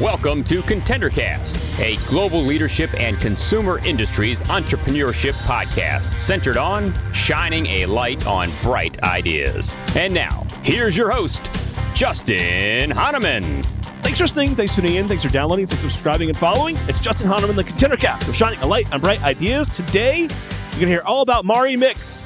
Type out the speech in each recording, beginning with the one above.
Welcome to ContenderCast, a global leadership and consumer industries entrepreneurship podcast centered on shining a light on bright ideas. And now, here's your host, Justin Hahnemann. Thanks for listening. Thanks for tuning in. Thanks for downloading, for subscribing and following. It's Justin Hahnemann, the ContenderCast. We're shining a light on bright ideas. Today, you're going to hear all about Mari Mix,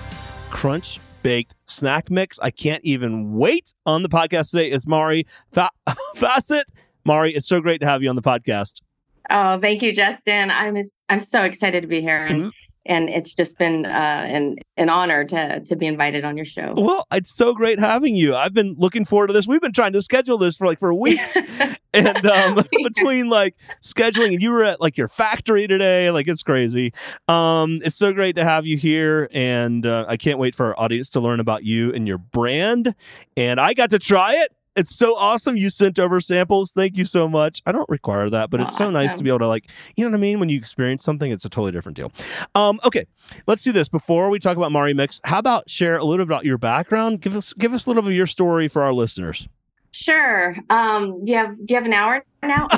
crunch baked snack mix. I can't even wait. On the podcast today is Mari Fa- Fassett. Mari, it's so great to have you on the podcast. Oh, thank you, Justin. I'm I'm so excited to be here, and mm-hmm. And it's just been uh, an an honor to to be invited on your show. Well, it's so great having you. I've been looking forward to this. We've been trying to schedule this for like for weeks, and um, between like scheduling, and you were at like your factory today, like it's crazy. Um, it's so great to have you here, and uh, I can't wait for our audience to learn about you and your brand. And I got to try it it's so awesome you sent over samples. Thank you so much. I don't require that, but it's awesome. so nice to be able to like, you know what I mean? When you experience something, it's a totally different deal. Um, okay, let's do this. Before we talk about Mari Mix, how about share a little bit about your background? Give us give us a little bit of your story for our listeners. Sure. Um, do you have do you have an hour now?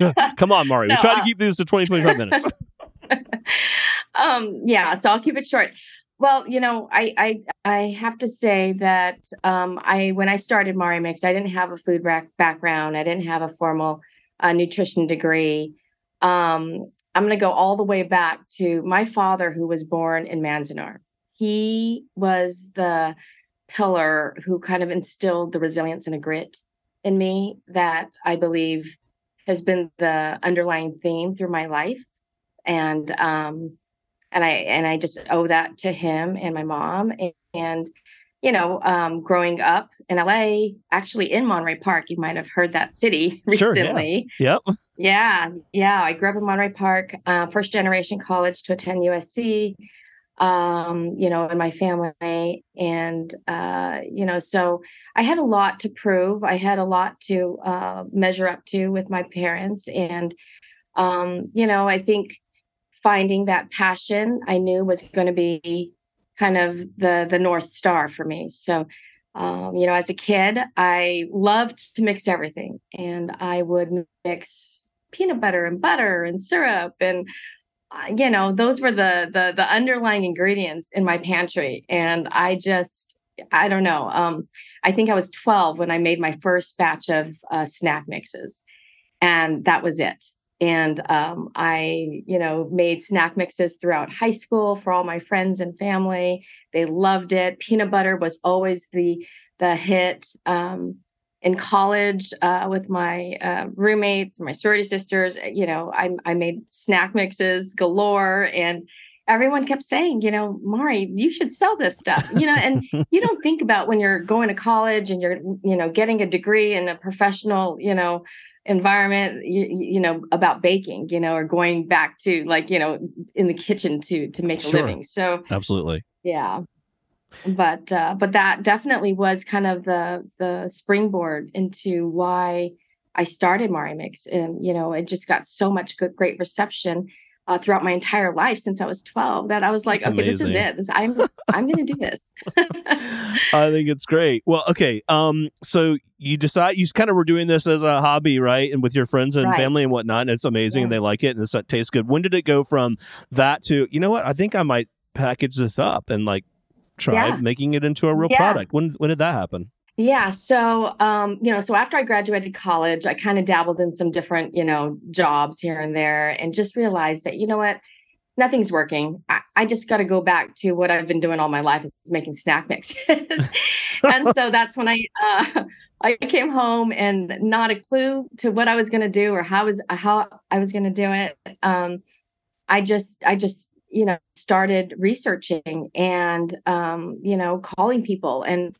Come on, Mari. No, we try uh, to keep these to 20, 25 minutes. um, yeah, so I'll keep it short. Well, you know, I I I have to say that um, I when I started Mari Mix, I didn't have a food back- background. I didn't have a formal uh, nutrition degree. Um, I'm going to go all the way back to my father, who was born in Manzanar. He was the pillar who kind of instilled the resilience and a grit in me that I believe has been the underlying theme through my life. And um, and I and I just owe that to him and my mom. And, and you know, um, growing up in LA, actually in Monterey Park, you might have heard that city recently. Sure, yeah. Yep. Yeah, yeah. I grew up in Monterey Park, uh, first generation college to attend USC. Um, you know, in my family, and uh, you know, so I had a lot to prove. I had a lot to uh, measure up to with my parents, and um, you know, I think finding that passion I knew was going to be kind of the the north star for me. So, um, you know, as a kid, I loved to mix everything, and I would mix peanut butter and butter and syrup, and uh, you know, those were the the the underlying ingredients in my pantry, and I just I don't know. Um, I think I was 12 when I made my first batch of uh, snack mixes, and that was it and um, i you know made snack mixes throughout high school for all my friends and family. They loved it. Peanut butter was always the the hit um, in college uh, with my uh, roommates my sorority sisters. Eh, you know I, I made snack mixes galore and everyone kept saying you know mari you should sell this stuff. You know and you don't think about when you're going to college and you're you know getting a degree in a professional you know environment you, you, know about baking you know or going back to like you know in the kitchen to to make sure. a living. So absolutely. Yeah. But uh but that definitely was kind of the the springboard into why i started mari mix. And you know it just got so much good great reception uh, throughout my entire life since I was 12 that I was like, That's okay, amazing. this is it. This, I'm I'm going to do this. I think it's great. Well, okay. Um, so you decide you kind of were doing this as a hobby, right? And with your friends and right. family and whatnot. And it's amazing, yeah. and they like it, and it tastes good. When did it go from that to you know what? I think I might package this up and like try yeah. making it into a real yeah. product. When when did that happen? Yeah. So, um, you know, so after I graduated college, I kind of dabbled in some different, you know, jobs here and there and just realized that, you know what, nothing's working. I, I just got to go back to what I've been doing all my life is making snack mixes. and so that's when I, uh, I came home and not a clue to what I was going to do or how was how I was going to do it. Um, I just, I just, you know, started researching and, um, you know, calling people and,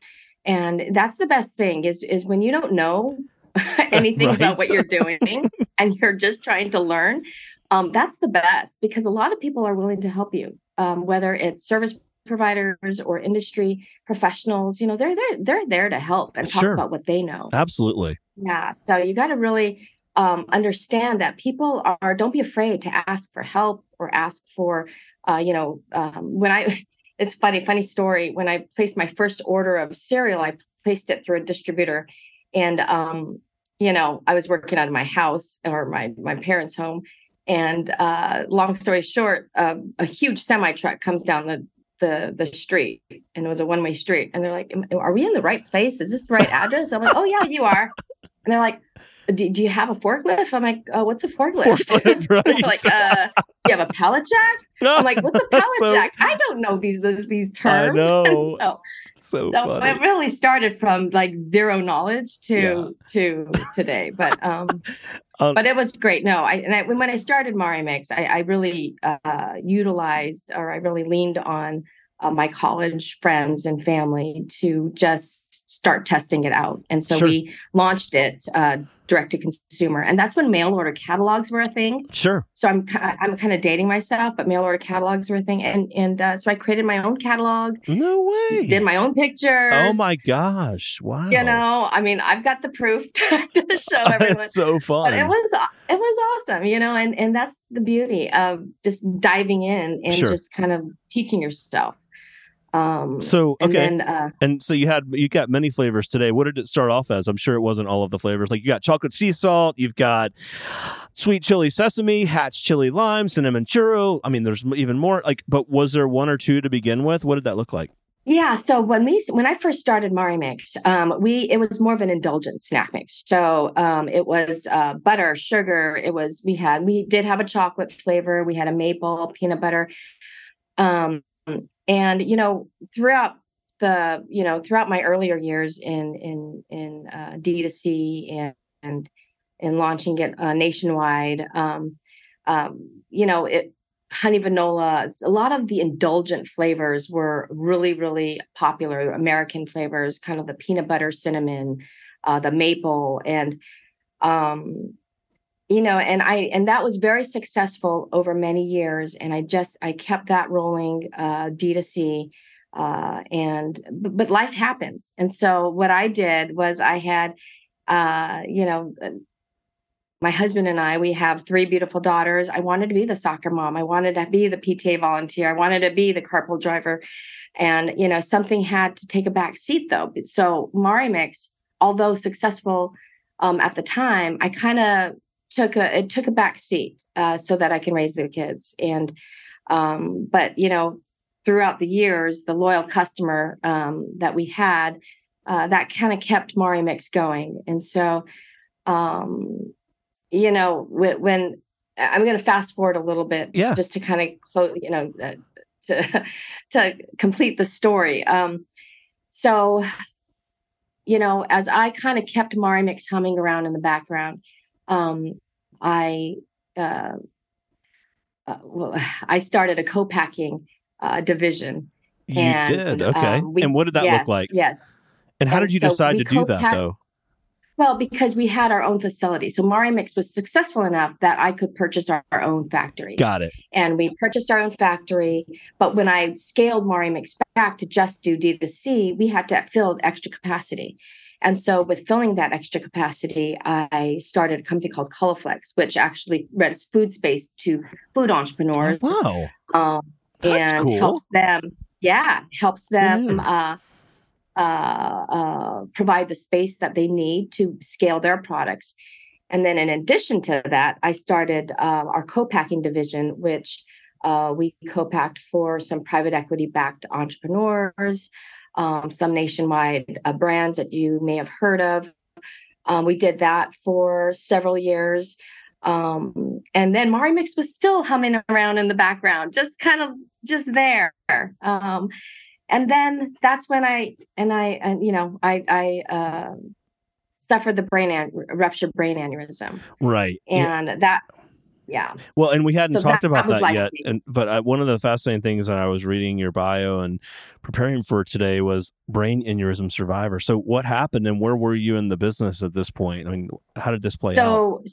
and that's the best thing is is when you don't know anything right. about what you're doing and you're just trying to learn um, that's the best because a lot of people are willing to help you um, whether it's service providers or industry professionals you know they're there they're there to help and talk sure. about what they know absolutely yeah so you got to really um, understand that people are don't be afraid to ask for help or ask for uh, you know um, when i it's funny, funny story. When I placed my first order of cereal, I placed it through a distributor, and um, you know, I was working out of my house or my my parents' home, and uh, long story short, uh, a huge semi truck comes down the the the street, and it was a one way street, and they're like, "Are we in the right place? Is this the right address?" I'm like, "Oh yeah, you are," and they're like, do, do you have a forklift? I'm like, oh, what's a forklift? forklift right. like, uh, do you have a pallet jack? I'm like, what's a pallet so, jack? I don't know these these, these terms. I know. so, so, so it really started from like zero knowledge to yeah. to today, but um, um, but it was great. No, I and I, when I started Marimix, I, I really uh, utilized or I really leaned on uh, my college friends and family to just start testing it out. And so sure. we launched it uh, direct to consumer, and that's when mail order catalogs were a thing. Sure. So I'm I'm kind of dating myself, but mail order catalogs were a thing, and and uh, so I created my own catalog. No way. Did my own pictures. Oh my gosh! Wow. You know, I mean, I've got the proof to, to show everyone. it's so fun. But it was it was awesome, you know, and and that's the beauty of just diving in and sure. just kind of teaching yourself. Um, so okay, and, then, uh, and so you had you got many flavors today. What did it start off as? I'm sure it wasn't all of the flavors. Like you got chocolate sea salt, you've got sweet chili sesame, Hatch chili lime, cinnamon churro. I mean, there's even more. Like, but was there one or two to begin with? What did that look like? Yeah, so when we when I first started Mari Mix, um, we it was more of an indulgent snack mix. So um, it was uh, butter, sugar. It was we had we did have a chocolate flavor. We had a maple, peanut butter. Um, and you know throughout the you know throughout my earlier years in in in uh, D2C and and and launching it uh, nationwide, um, um, you know it honey vanilla a lot of the indulgent flavors were really really popular american flavors kind of the peanut butter cinnamon uh, the maple and um, you know and i and that was very successful over many years and i just i kept that rolling uh d2c uh and but, but life happens and so what i did was i had uh you know uh, my husband and I, we have three beautiful daughters. I wanted to be the soccer mom. I wanted to be the PTA volunteer. I wanted to be the carpool driver. And, you know, something had to take a back seat though. So Mari Mix, although successful um, at the time, I kind of took a it took a back seat uh, so that I can raise the kids. And um, but you know, throughout the years, the loyal customer um, that we had uh, that kind of kept Mari Mix going. And so, um, you know, when, when I'm going to fast forward a little bit, yeah, just to kind of close, you know, uh, to to complete the story. Um, so, you know, as I kind of kept Mari Mix humming around in the background, um, I uh, uh, well, I started a co-packing uh, division. You and, did okay. Um, we, and what did that yes, look like? Yes. And how and did you so decide to do that though? Well, because we had our own facility. So Mari Mix was successful enough that I could purchase our, our, own factory. Got it. And we purchased our own factory. But when I scaled Mari Mix back to just do D2C, we had to fill extra capacity. And so, with filling that extra capacity, I started a company called Colorflex, which actually rents food space to food entrepreneurs. Oh, wow. Um, and cool. helps them, yeah, helps them uh, uh, uh, provide the space that they need to scale their products. And then, in addition to that, I started uh, our co packing division, which uh, we co packed for some private equity backed entrepreneurs um, some nationwide uh, brands that you may have heard of. Um, we did that for several years. Um, and then Mari Mix was still humming around in the background, just kind of just there. Um, and then that's when I and I and you know I I uh, suffered the brain an- ruptured brain aneurysm. Right. And yeah. that yeah. Well, and we hadn't so talked that, about that, that yet. And but I, one of the fascinating things that I was reading your bio and preparing for today was brain aneurysm survivor. So what happened, and where were you in the business at this point? I mean, how did this play so, out?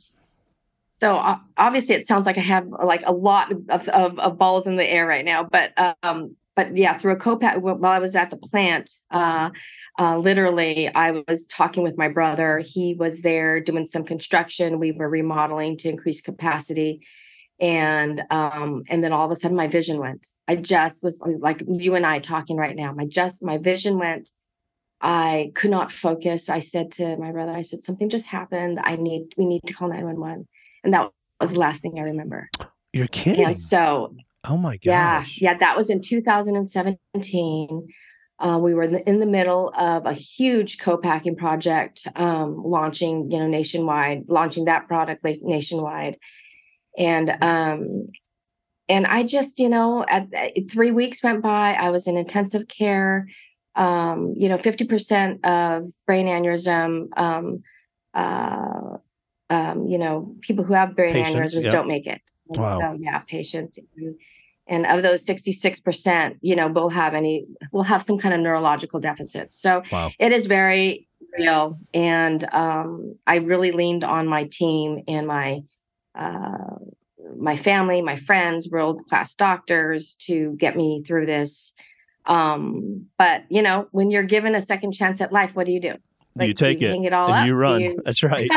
So uh, obviously, it sounds like I have like a lot of, of, of balls in the air right now. But um, but yeah, through a co-pack while I was at the plant, uh, uh, literally, I was talking with my brother. He was there doing some construction. We were remodeling to increase capacity, and um, and then all of a sudden, my vision went. I just was like you and I talking right now. My just my vision went. I could not focus. I said to my brother, I said, something just happened. I need we need to call 911. And that was the last thing I remember. You're kidding. And so oh my gosh. Yeah, yeah, that was in 2017. Uh, we were in the, in the, middle of a huge co-packing project, um, launching, you know, nationwide, launching that product like nationwide, and um, and I just, you know, at, at, three weeks went by. I was in intensive care. Um, you know, fifty percent of brain aneurysm. Um, uh, um, you know, people who have brain patients, aneurysms yep. don't make it. wow. So, yeah, patients. And, and of those 66% you know will have any will have some kind of neurological deficits. So wow. it is very real. And um, i really leaned on my team and my uh, my family my friends world class doctors to get me through this. Um, but you know when you're given a second chance at life what do you do like, you take you it, and up, you run. You... That's right.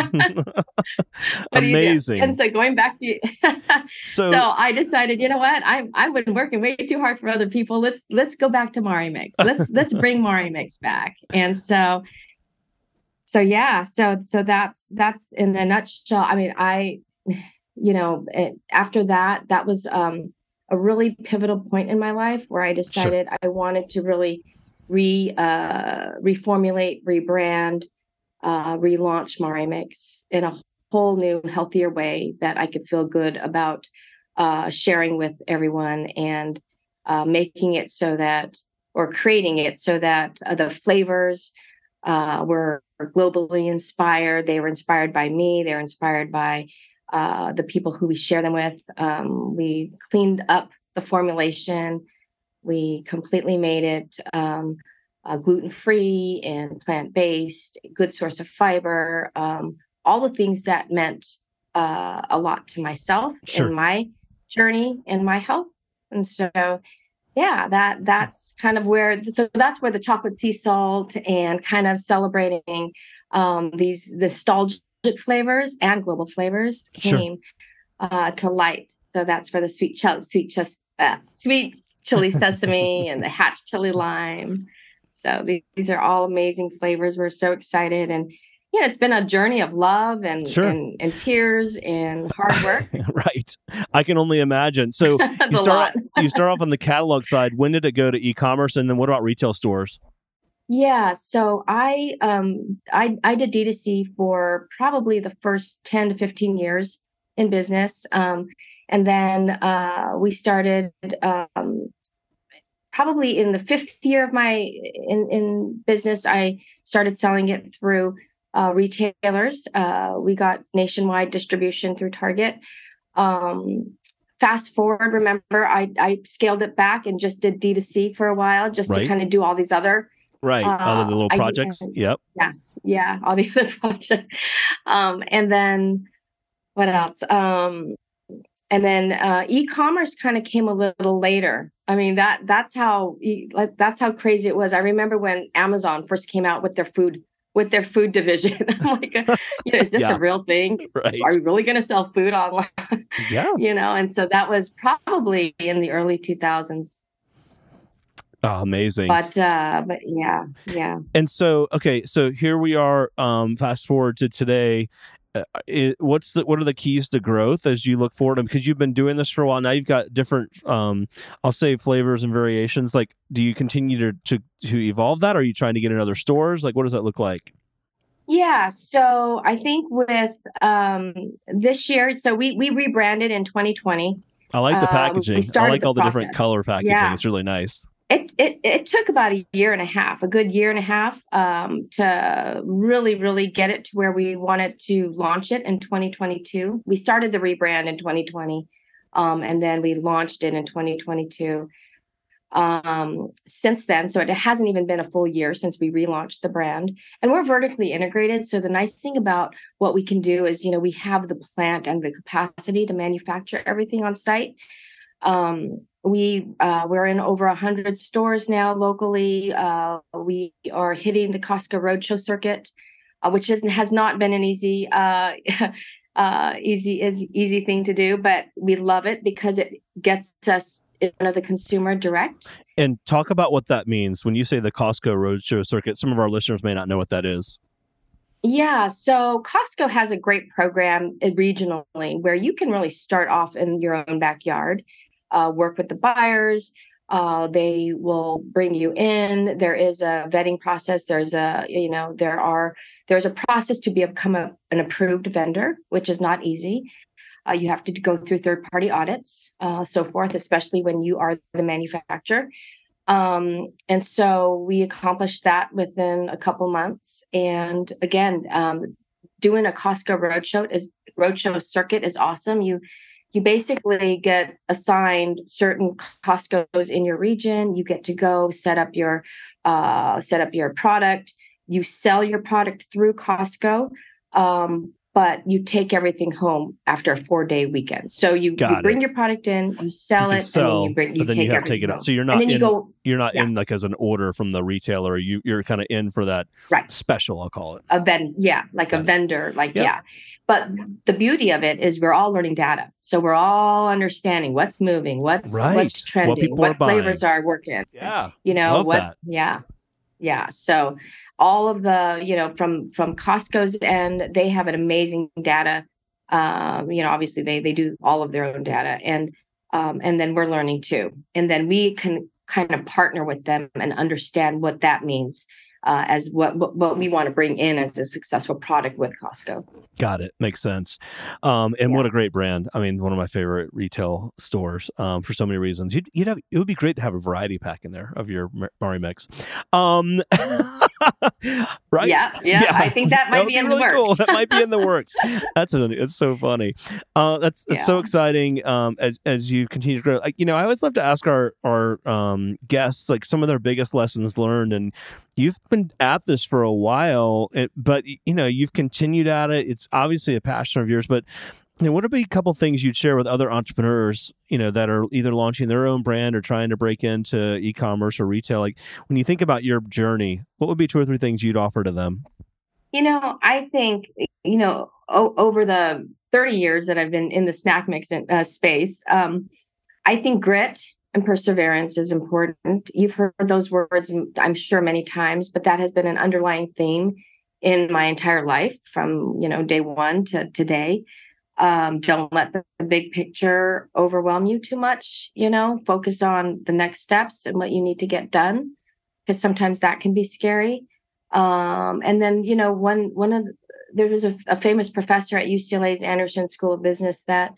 Amazing. And so going back to so, so I decided, you know what? I I've been working way too hard for other people. Let's let's go back to Mari Mix. Let's let's bring Mari Mix back. And so so yeah, so so that's that's in the nutshell. I mean, I you know, it, after that, that was um a really pivotal point in my life where I decided sure. I wanted to really re uh, reformulate, rebrand, uh, relaunch Mix in a whole new, healthier way that I could feel good about uh, sharing with everyone and uh, making it so that, or creating it so that uh, the flavors uh, were globally inspired. They were inspired by me. They were inspired by uh, the people who we share them with. Um, we cleaned up the formulation we completely made it um, uh, gluten free and plant based, good source of fiber, um, all the things that meant uh, a lot to myself sure. in my journey and my health. And so, yeah, that that's kind of where so that's where the chocolate sea salt and kind of celebrating um, these nostalgic flavors and global flavors came sure. uh, to light. So that's where the sweet ch- sweet just uh, sweet chili sesame and the hatch chili lime. So these, these are all amazing flavors. We're so excited and you know, it's been a journey of love and, sure. and, and tears and hard work. right. I can only imagine. So you start you start off on the catalog side. When did it go to e-commerce and then what about retail stores? Yeah, so I um I I did D2C for probably the first 10 to 15 years in business. Um and then uh we started um probably in the fifth year of my in, in business, I started selling it through uh, retailers. Uh, we got nationwide distribution through Target. Um, fast forward, remember, I, I scaled it back and just did D2C for a while just right. to kind of do all these other right uh, other little projects. yep. Yeah, yeah, all the other projects. Um, and then what else? Um, and then uh, e-commerce kind of came a little later i mean that that's how like that's how crazy it was i remember when amazon first came out with their food with their food division i'm like you know is this yeah. a real thing right. are we really going to sell food online yeah you know and so that was probably in the early 2000s Oh, amazing. But uh but yeah, yeah. And so okay, so here we are um fast forward to today it, what's the, what are the keys to growth as you look forward? Because you've been doing this for a while now. You've got different, um, I'll say, flavors and variations. Like, do you continue to, to to evolve that? Or are you trying to get in other stores? Like, what does that look like? Yeah, so I think with um, this year, so we we rebranded in 2020. I like the um, packaging. Um, I like all the, the different color packaging. Yeah. It's really nice it, it it took about a year and a half, a good year and a half, um, to really, really get it to where we wanted to launch it in 2022. We started the rebrand in 2020, um, and then we launched it in 2022. Um, since then, so it hasn't even been a full year since we relaunched the brand, and we're vertically integrated. So the nice thing about what we can do is, you know, we have the plant and the capacity to manufacture everything on site. Um, we uh, we're in over 100 stores now locally uh, we are hitting the costco roadshow circuit uh, which isn't has not been an easy uh, uh, easy is easy thing to do but we love it because it gets us in front of the consumer direct. And talk about what that means when you say the Costco Roadshow circuit. Some of our listeners may not know what that is. Yeah, so Costco has a great program regionally where you can really start off in your own backyard, uh, work with the buyers. Uh, they will bring you in. There is a vetting process. There's a, you know, there are there's a process to become a, an approved vendor, which is not easy. Uh, you have to go through third party audits, uh, so forth, especially when you are the manufacturer. Um, and so we accomplished that within a couple months. And again, um, doing a Costco roadshow is roadshow circuit is awesome. You you basically get assigned certain Costco's in your region. You get to go set up your uh, set up your product. You sell your product through Costco. Um, but you take everything home after a four day weekend. So you, you bring your product in, you sell you it, sell, and then you bring you then take you have to take it out. So you're not in, you go you're not yeah. in like as an order from the retailer. You you're kind of in for that right special. I'll call it a ven yeah like Got a it. vendor like Yep. yeah. But the beauty of it is we're all learning data, so we're all understanding what's moving, what's Right. what's trending, people what, are buying. flavors are working. yeah. you know Love what that. yeah yeah so all of the you know from from costco's end they have an amazing data. Um you know obviously they they do all of their own data and um and then we're learning too. And then we can kind of partner with them and understand what that means uh, as what, what we want to bring in as a successful product with Costco. Got it. Makes sense. Um, and Yeah. what a great brand. I mean, one of my favorite retail stores um, for so many reasons. You'd, you'd have it would be great to have a variety pack in there of your Mari mix. Um, right? Yeah, yeah, I think that might would be in really the cool. works. That might be in the works. That's a, it's so funny. Uh, that's it's so exciting. Um, as, as you continue to grow, like you know, I always love to ask our our um, guests like some of their biggest lessons learned, and you've been at this for a while, but you know, you've continued at it. It's obviously a passion of yours, but. What would be a couple things you'd share with other entrepreneurs, you know, that are either launching their own brand or trying to break into e-commerce or retail? Like when you think about your journey, what would be two or three things you'd offer to them? You know, I think you know o- over the 30 years that I've been in the snack mix uh, space, um, I think grit and perseverance is important. You've heard those words, I'm sure, many times, but that has been an underlying theme in my entire life from you know day one to today. Um, don't let the, big picture overwhelm you too much. You know, focus on the next steps and what you need to get done, because sometimes that can be scary um, and then you know one one of the, there was a, a famous professor at UCLA's Anderson School of Business that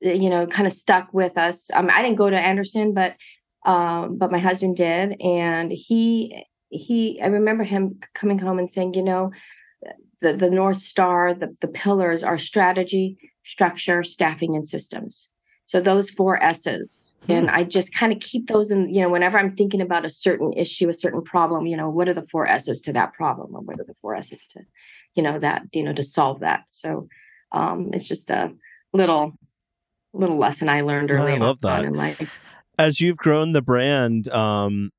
you know kind of stuck with us. Um, I didn't go to Anderson, but um, but my husband did, and he he I remember him coming home and saying, you know, the the North Star, the the pillars are strategy, structure, staffing, and systems. So those four S's. And I just kind of keep those in, you know, whenever I'm thinking about a certain issue, a certain problem, you know, what are the four S's to that problem? Or what are the four S's to, you know, that, you know, to solve that. So um it's just a little little lesson I learned I early love on that. in life. As you've grown the brand, um,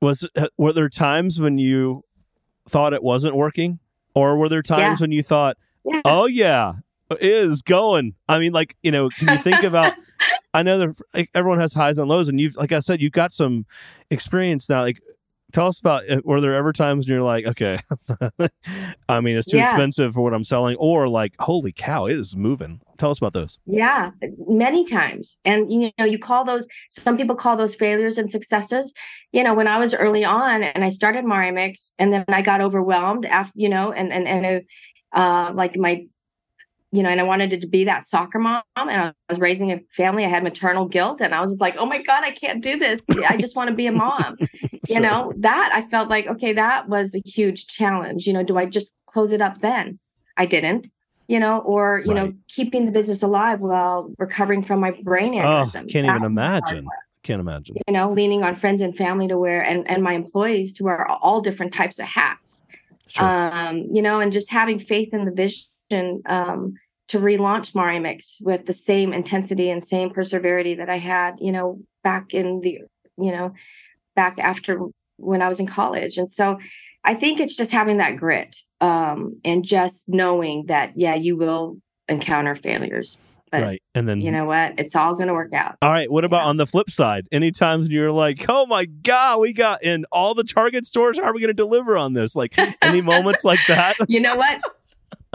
was were there times when you thought it wasn't working, or were there times Yeah. when you thought, Yeah. "Oh yeah, it is going"? I mean, like you know, can you think about? I know that everyone has highs and lows, and you've, like I said, you've got some experience now. Like, tell us about. uh, Were there ever times when you're like, okay, I mean, it's too Yeah. expensive for what I'm selling, or like, holy cow, it is moving. Tell us about those. Yeah, many times. And you know, you call those some people call those failures and successes. You know, when I was early on and I started Marimix and then I got overwhelmed after, you know, and and and uh like my you know, and I wanted to be that soccer mom and I was raising a family. I had maternal guilt and I was just like, oh my God, I can't do this. I just want to be a mom. You Sure. know, that I felt like, okay, that was a huge challenge. You know, do I just close it up then? I didn't you know, or you know, keeping the business alive while recovering from my brain Oh, can't That even imagine. Can't imagine. You know, leaning on friends and family to wear, and and my employees to wear all different types of hats. Sure. Um, you know, and just having faith in the vision um, to relaunch Marimix with the same intensity and same perseverity that I had, you know, back in the, you know, back after when I was in college. And so I think it's just having that grit um, and just knowing that, yeah, you will encounter failures. But right. And then you know what? It's all going to work out. All right. What about Yeah. on the flip side? Any times when you're like, oh my God, we got in all the Target stores. How are we going to deliver on this? Like any moments like that? you know what?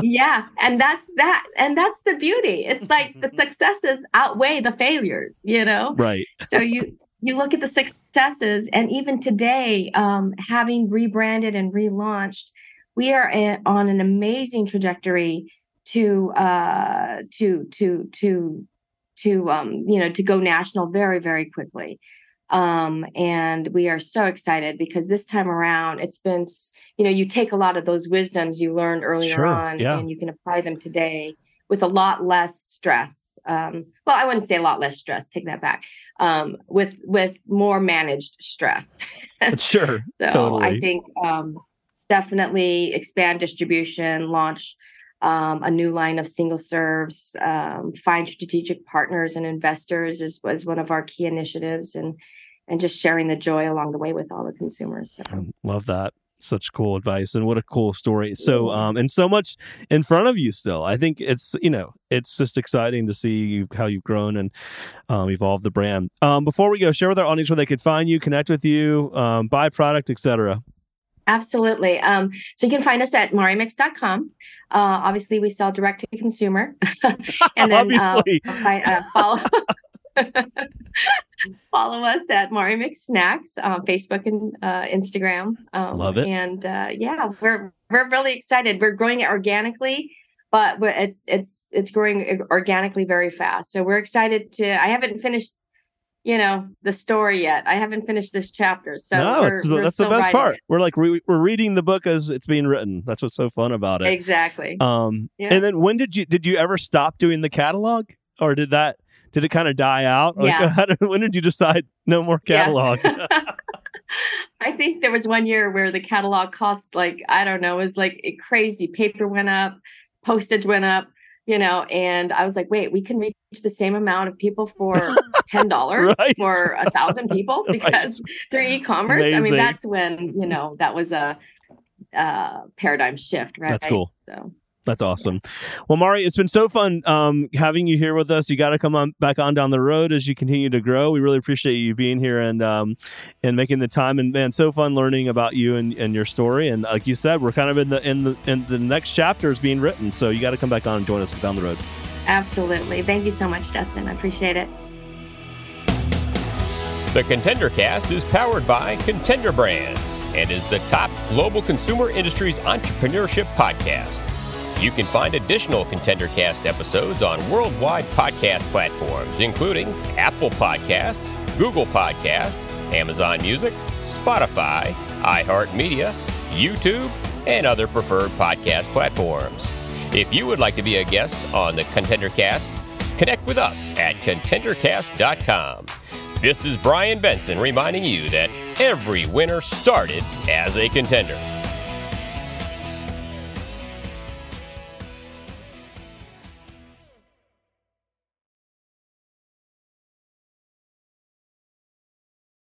yeah, and that's that, and that's the beauty. It's like the successes outweigh the failures. You know. Right. so you you look at the successes and even today um, having rebranded and relaunched we are a- on an amazing trajectory to uh to to to to um you know to go national very very quickly um and we are so excited because this time around it's been you know you take a lot of those wisdoms you learned earlier Sure, on yeah. and you can apply them today with a lot less stress um well i wouldn't say a lot less stress take that back um with with more managed stress Sure. so totally. I think um, definitely expand distribution, launch um, a new line of single serves, um, find strategic partners and investors is was one of our key initiatives, and and just sharing the joy along the way with all the consumers. So, Love that. Such cool advice and what a cool story. So, um, and so much in front of you still. I think it's, you know, it's just exciting to see you, how you've grown and um, evolved the brand. Um, before we go, share with our audience where they could find you, connect with you, um, buy product, etc. Absolutely. Um, so you can find us at marimix.com. Uh, obviously, we sell direct to consumer. and then uh, Obviously. fi- uh, follow, follow us at Marimix Snacks on Facebook and uh, Instagram. Um, Love it. And uh, yeah, we're we're really excited. We're growing it organically, but it's it's it's growing organically very fast. So we're excited to. I haven't finished. You know the story yet. I haven't finished this chapter, so no, we're- it's, that's the best part. it. We're like, re- we're reading the book as it's being written. That's what's so fun about it. Exactly. Um, Yeah. and then when did you did you ever stop doing the catalog, or did that did it kind of die out? Like, Yeah. how did- when did you decide no more Yeah. catalog? I think there was one year where the catalog cost like I don't know, it was like crazy. Paper went up, postage went up, you know, and I was like, wait, we can reach the same amount of people for ten dollars Right. for a thousand people Right. because through e-commerce. I mean, that's when you know that was a uh paradigm shift, right? That's cool. So That's awesome. Well, Mari, it's been so fun um, having you here with us. You got to come on back on down the road as you continue to grow. We really appreciate you being here and um, and making the time. And man, so fun learning about you and, and your story. And like you said, we're kind of in the in the in the next chapter is being written. So you got to come back on and join us down the road. absolutely. Thank you so much, Justin. I appreciate it. The Contender Cast is powered by Contender Brands and is the top global consumer industries entrepreneurship podcast. You can find additional Contender Cast episodes on worldwide podcast platforms, including Apple Podcasts, Google Podcasts, Amazon Music, Spotify, iHeartMedia, YouTube, and other preferred podcast platforms. If you would like to be a guest on the Contender Cast, connect with us at contendercast.com. This is Brian Benson reminding you that every winner started as a contender.